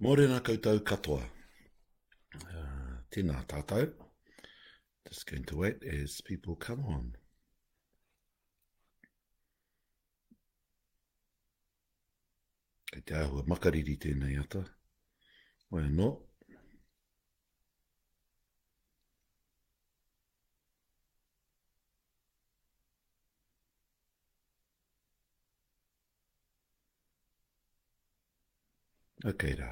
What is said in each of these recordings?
Morena koutou katoa. Uh, tēnā tātou. Just going to wait as people come on. Kei te ahua makariri tēnei ata. Wai anō. Okay, rā.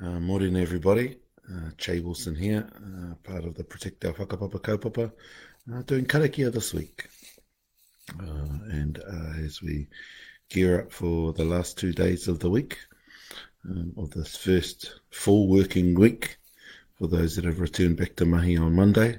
Uh, morning, everybody. Uh, Jay Wilson here, uh, part of the Protect Our Whakapapa Kaupapa, uh, doing karakia this week. Uh, and uh, as we gear up for the last two days of the week, um, of this first full working week, for those that have returned back to Mahi on Monday,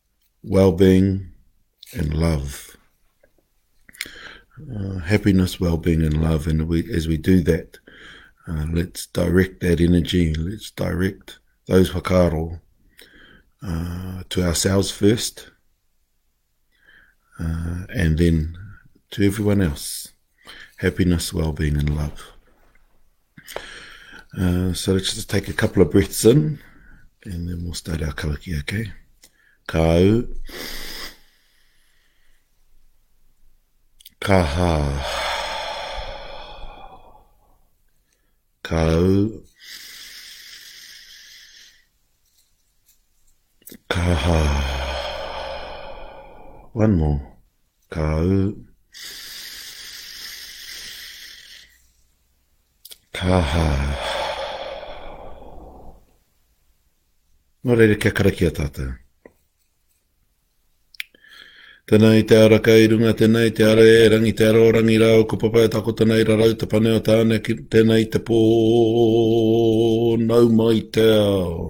well-being, and love. Uh, happiness, well-being, and love. And we, as we do that, uh, let's direct that energy. Let's direct those Wakaro uh, to ourselves first uh, and then to everyone else. Happiness, well being, and love. Uh, so let's just take a couple of breaths in and then we'll start our kalaki, okay? Kau. Kaha. Kau. Kaha. ha. One more. Ka ū. Ka hā. Nō reira kia karakia tātou. Tēnā i te ara ka i runga, tēnā i te ara e rangi, te ara o rangi rā, o kupapa e tako, tēnā i rarau, te pane o tāne, tēnā i te pō, nau mai te ao.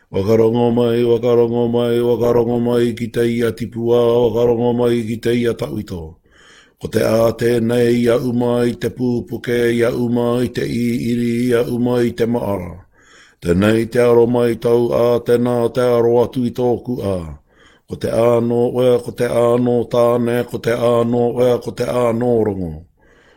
Whakarongo mai, whakarongo mai, whakarongo mai ki te ia tipua, whakarongo mai ki te ia tawhito. Ko te a tēnei ia uma i te pūpuke, ia uma i te ī-iri, ia uma i te maara. Tenei te aro mai tau a tena te aro atu i tōku a. Ko te a nō wea, ko te a nō tāne, ko te a nō wea, ko te a nō rongo.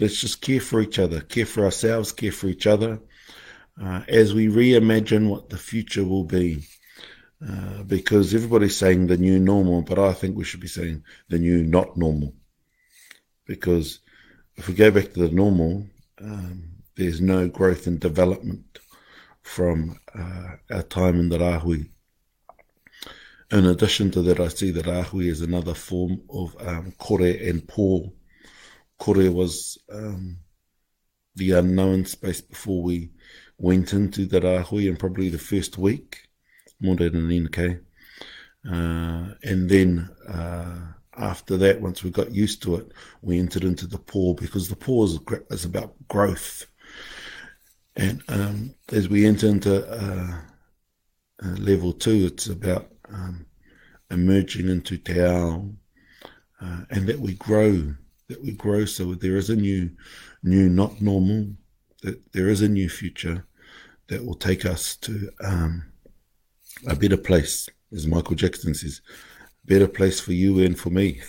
let's just care for each other, care for ourselves, care for each other, uh, as we reimagine what the future will be. Uh, because everybody's saying the new normal, but I think we should be saying the new not normal. Because if we go back to the normal, um, there's no growth and development from uh, our time in the Rahui. In addition to that, I see that Rahui is another form of um, kore and pō. Kore was um, the unknown space before we went into the Rahui, and probably the first week, more than an NK. Uh, and then uh, after that, once we got used to it, we entered into the pō because the pō is, is about growth and um, as we enter into uh, uh, level two, it's about um, emerging into Te Ao, uh, and that we grow, that we grow. So there is a new, new not normal, that there is a new future that will take us to um, a better place, as Michael Jackson says, better place for you and for me.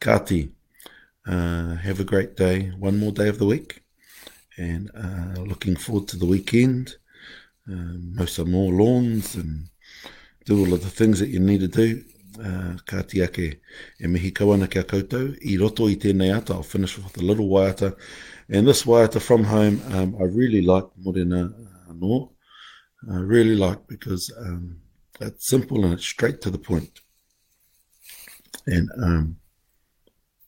Kati, uh, have a great day. One more day of the week. and uh, looking forward to the weekend. Um, most of more lawns and do all of the things that you need to do. Uh, ka ti ake e mihi kawana kia koutou i roto i tēnei ata I'll finish with a little waiata and this waiata from home um, I really like morena anō uh, I really like because um, it's simple and it's straight to the point and um,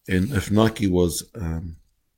and if Nike was um,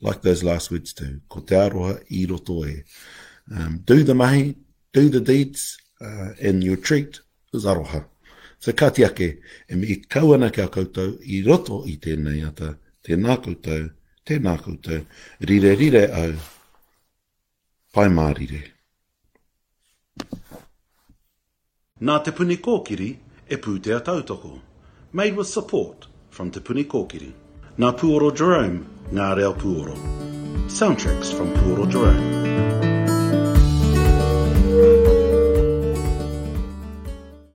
like those last words do, ko te aroha i roto e. Um, do the mahi, do the deeds, uh, and your treat is aroha. So ka tiake, e mi i kau ana ki a koutou i roto i tēnei ata, tēnā koutou, tēnā koutou, rire rire au, Pai Mārire. Nā Te Puni Kōkiri e pūtea tautoko. Made with support from Te Puni Kōkiri. Nā Puoro Jerome ngā reo puoro. Soundtracks from Puoro Jerome.